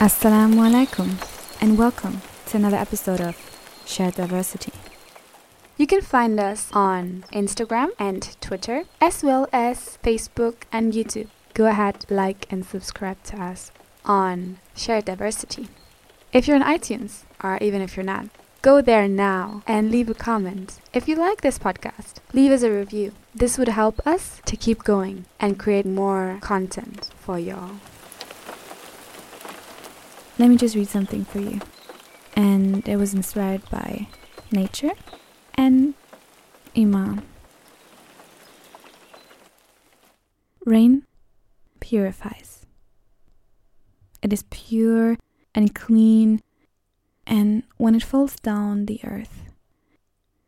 Assalamu alaikum, and welcome to another episode of Shared Diversity. You can find us on Instagram and Twitter, as well as Facebook and YouTube. Go ahead, like, and subscribe to us on Shared Diversity. If you're on iTunes, or even if you're not, go there now and leave a comment. If you like this podcast, leave us a review. This would help us to keep going and create more content for y'all. Let me just read something for you. And it was inspired by nature and Iman. Rain purifies. It is pure and clean, and when it falls down the earth,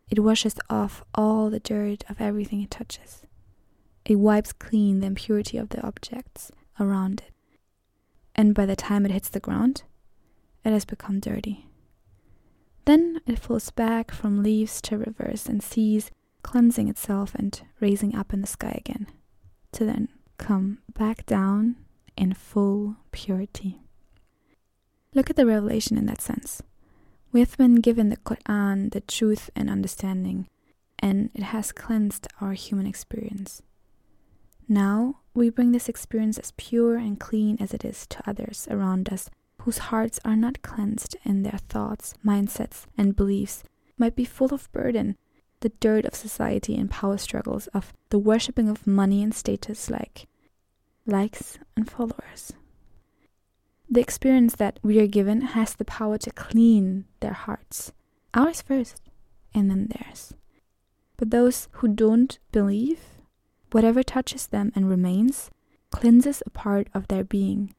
it washes off all the dirt of everything it touches. It wipes clean the impurity of the objects around it and by the time it hits the ground, it has become dirty. Then it flows back from leaves to rivers and seas, cleansing itself and raising up in the sky again, to then come back down in full purity. Look at the revelation in that sense. We have been given the Quran, the truth and understanding, and it has cleansed our human experience. Now we bring this experience as pure and clean as it is to others around us whose hearts are not cleansed in their thoughts, mindsets, and beliefs, might be full of burden, the dirt of society and power struggles, of the worshipping of money and status like likes and followers. The experience that we are given has the power to clean their hearts, ours first, and then theirs. But those who don't believe Whatever touches them and remains cleanses a part of their being.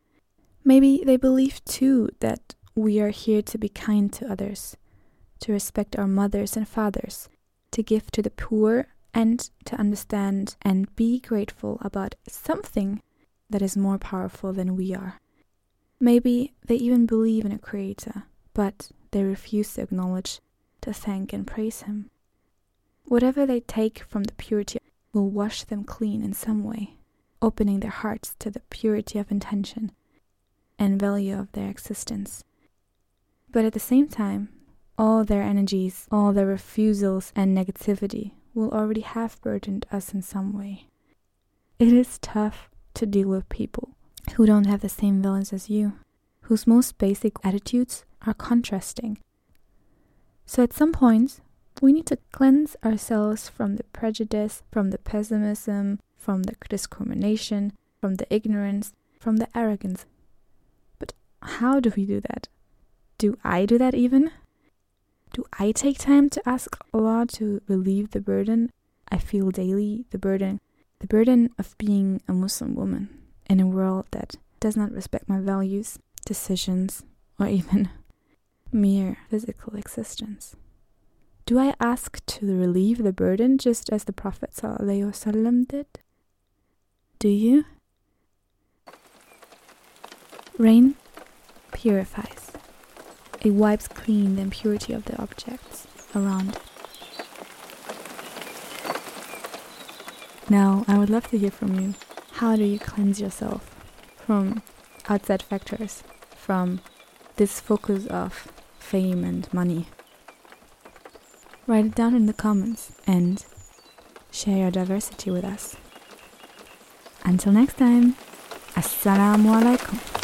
Maybe they believe too that we are here to be kind to others, to respect our mothers and fathers, to give to the poor, and to understand and be grateful about something that is more powerful than we are. Maybe they even believe in a creator, but they refuse to acknowledge, to thank and praise him. Whatever they take from the purity will wash them clean in some way, opening their hearts to the purity of intention and value of their existence. But at the same time, all their energies, all their refusals and negativity will already have burdened us in some way. It is tough to deal with people who don't have the same values as you, whose most basic attitudes are contrasting. So at some point, we need to cleanse ourselves from the prejudice, from the pessimism, from the discrimination, from the ignorance, from the arrogance. But how do we do that? Do I do that even? Do I take time to ask Allah to relieve the burden I feel daily, the burden the burden of being a Muslim woman in a world that does not respect my values, decisions, or even mere physical existence? Do I ask to relieve the burden just as the Prophet ﷺ did? Do you? Rain purifies. It wipes clean the impurity of the objects around it. Now, I would love to hear from you. How do you cleanse yourself from outside factors, from this focus of fame and money? Write it down in the comments and share your diversity with us. Until next time, Assalamu alaikum.